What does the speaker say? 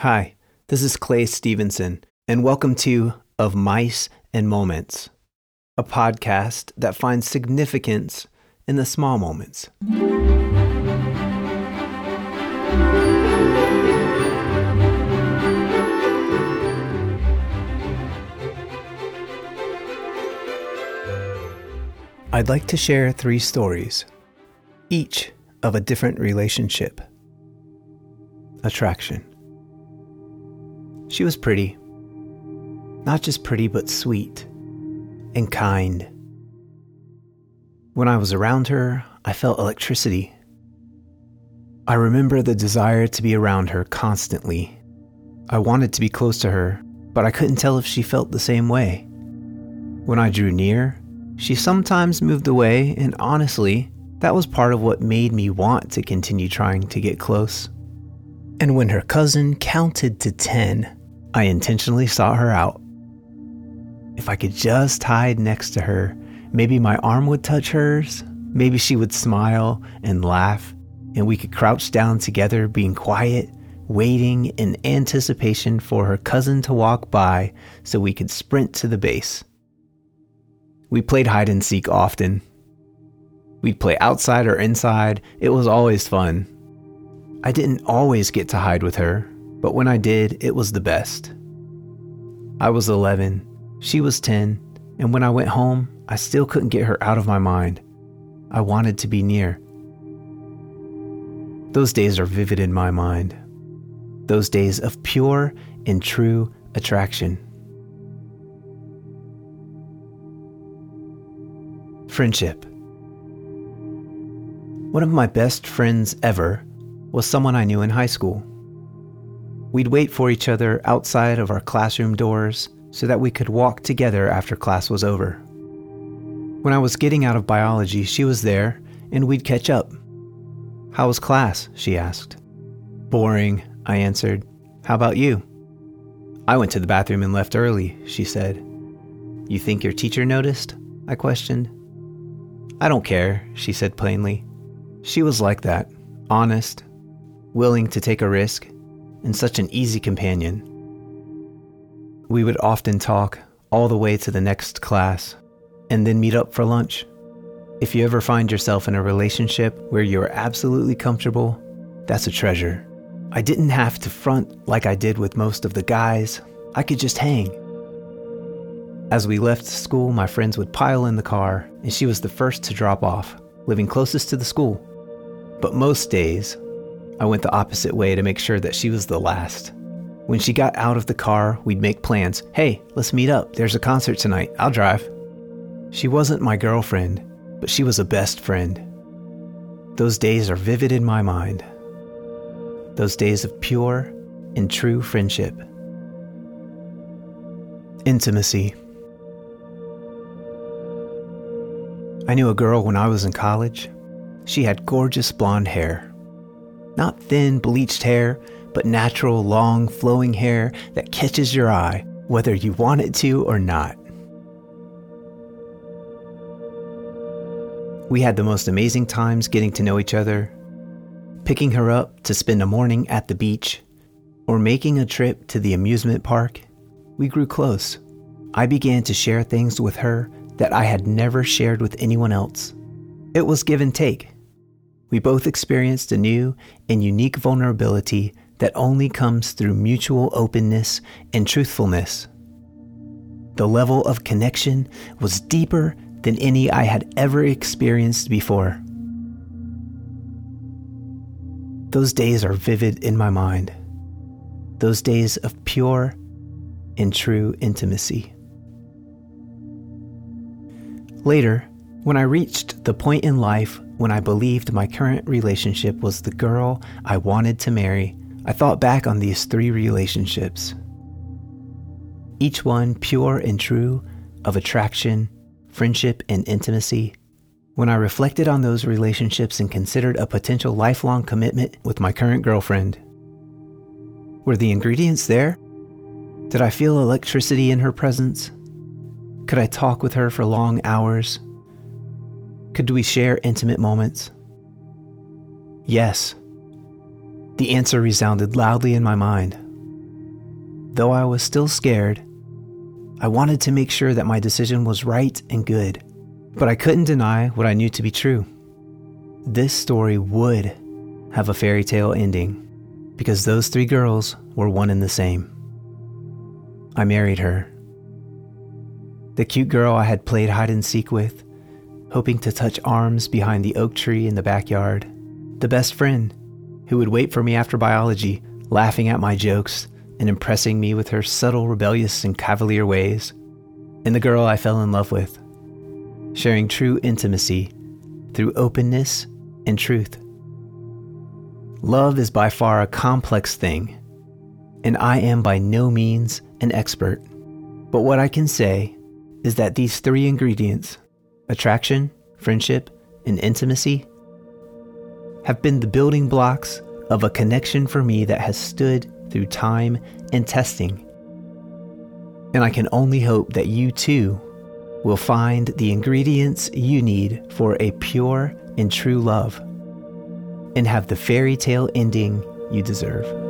Hi, this is Clay Stevenson, and welcome to Of Mice and Moments, a podcast that finds significance in the small moments. I'd like to share three stories, each of a different relationship. Attraction. She was pretty. Not just pretty, but sweet and kind. When I was around her, I felt electricity. I remember the desire to be around her constantly. I wanted to be close to her, but I couldn't tell if she felt the same way. When I drew near, she sometimes moved away, and honestly, that was part of what made me want to continue trying to get close. And when her cousin counted to 10, I intentionally sought her out. If I could just hide next to her, maybe my arm would touch hers, maybe she would smile and laugh, and we could crouch down together, being quiet, waiting in anticipation for her cousin to walk by so we could sprint to the base. We played hide and seek often. We'd play outside or inside, it was always fun. I didn't always get to hide with her, but when I did, it was the best. I was 11, she was 10, and when I went home, I still couldn't get her out of my mind. I wanted to be near. Those days are vivid in my mind. Those days of pure and true attraction. Friendship. One of my best friends ever was someone I knew in high school. We'd wait for each other outside of our classroom doors so that we could walk together after class was over. When I was getting out of biology, she was there and we'd catch up. How was class? she asked. Boring, I answered. How about you? I went to the bathroom and left early, she said. You think your teacher noticed? I questioned. I don't care, she said plainly. She was like that, honest, willing to take a risk, and such an easy companion. We would often talk all the way to the next class and then meet up for lunch. If you ever find yourself in a relationship where you are absolutely comfortable, that's a treasure. I didn't have to front like I did with most of the guys, I could just hang. As we left school, my friends would pile in the car, and she was the first to drop off, living closest to the school. But most days, I went the opposite way to make sure that she was the last. When she got out of the car, we'd make plans. Hey, let's meet up. There's a concert tonight. I'll drive. She wasn't my girlfriend, but she was a best friend. Those days are vivid in my mind. Those days of pure and true friendship. Intimacy. I knew a girl when I was in college. She had gorgeous blonde hair. Not thin, bleached hair, but natural, long, flowing hair that catches your eye, whether you want it to or not. We had the most amazing times getting to know each other, picking her up to spend a morning at the beach, or making a trip to the amusement park. We grew close. I began to share things with her that I had never shared with anyone else. It was give and take we both experienced a new and unique vulnerability that only comes through mutual openness and truthfulness. The level of connection was deeper than any I had ever experienced before. Those days are vivid in my mind. Those days of pure and true intimacy. Later, when I reached the point in life when I believed my current relationship was the girl I wanted to marry, I thought back on these three relationships. Each one pure and true, of attraction, friendship, and intimacy. When I reflected on those relationships and considered a potential lifelong commitment with my current girlfriend, were the ingredients there? Did I feel electricity in her presence? Could I talk with her for long hours? Could we share intimate moments? Yes. The answer resounded loudly in my mind. Though I was still scared, I wanted to make sure that my decision was right and good, but I couldn't deny what I knew to be true. This story would have a fairy tale ending because those three girls were one and the same. I married her. The cute girl I had played hide and seek with, hoping to touch arms behind the oak tree in the backyard. The best friend who would wait for me after biology, laughing at my jokes and impressing me with her subtle, rebellious, and cavalier ways. And the girl I fell in love with, sharing true intimacy through openness and truth. Love is by far a complex thing, and I am by no means an expert. But what I can say is that these three ingredients attraction, friendship, and intimacy have been the building blocks of a connection for me that has stood through time and testing. And I can only hope that you too will find the ingredients you need for a pure and true love and have the fairy tale ending you deserve.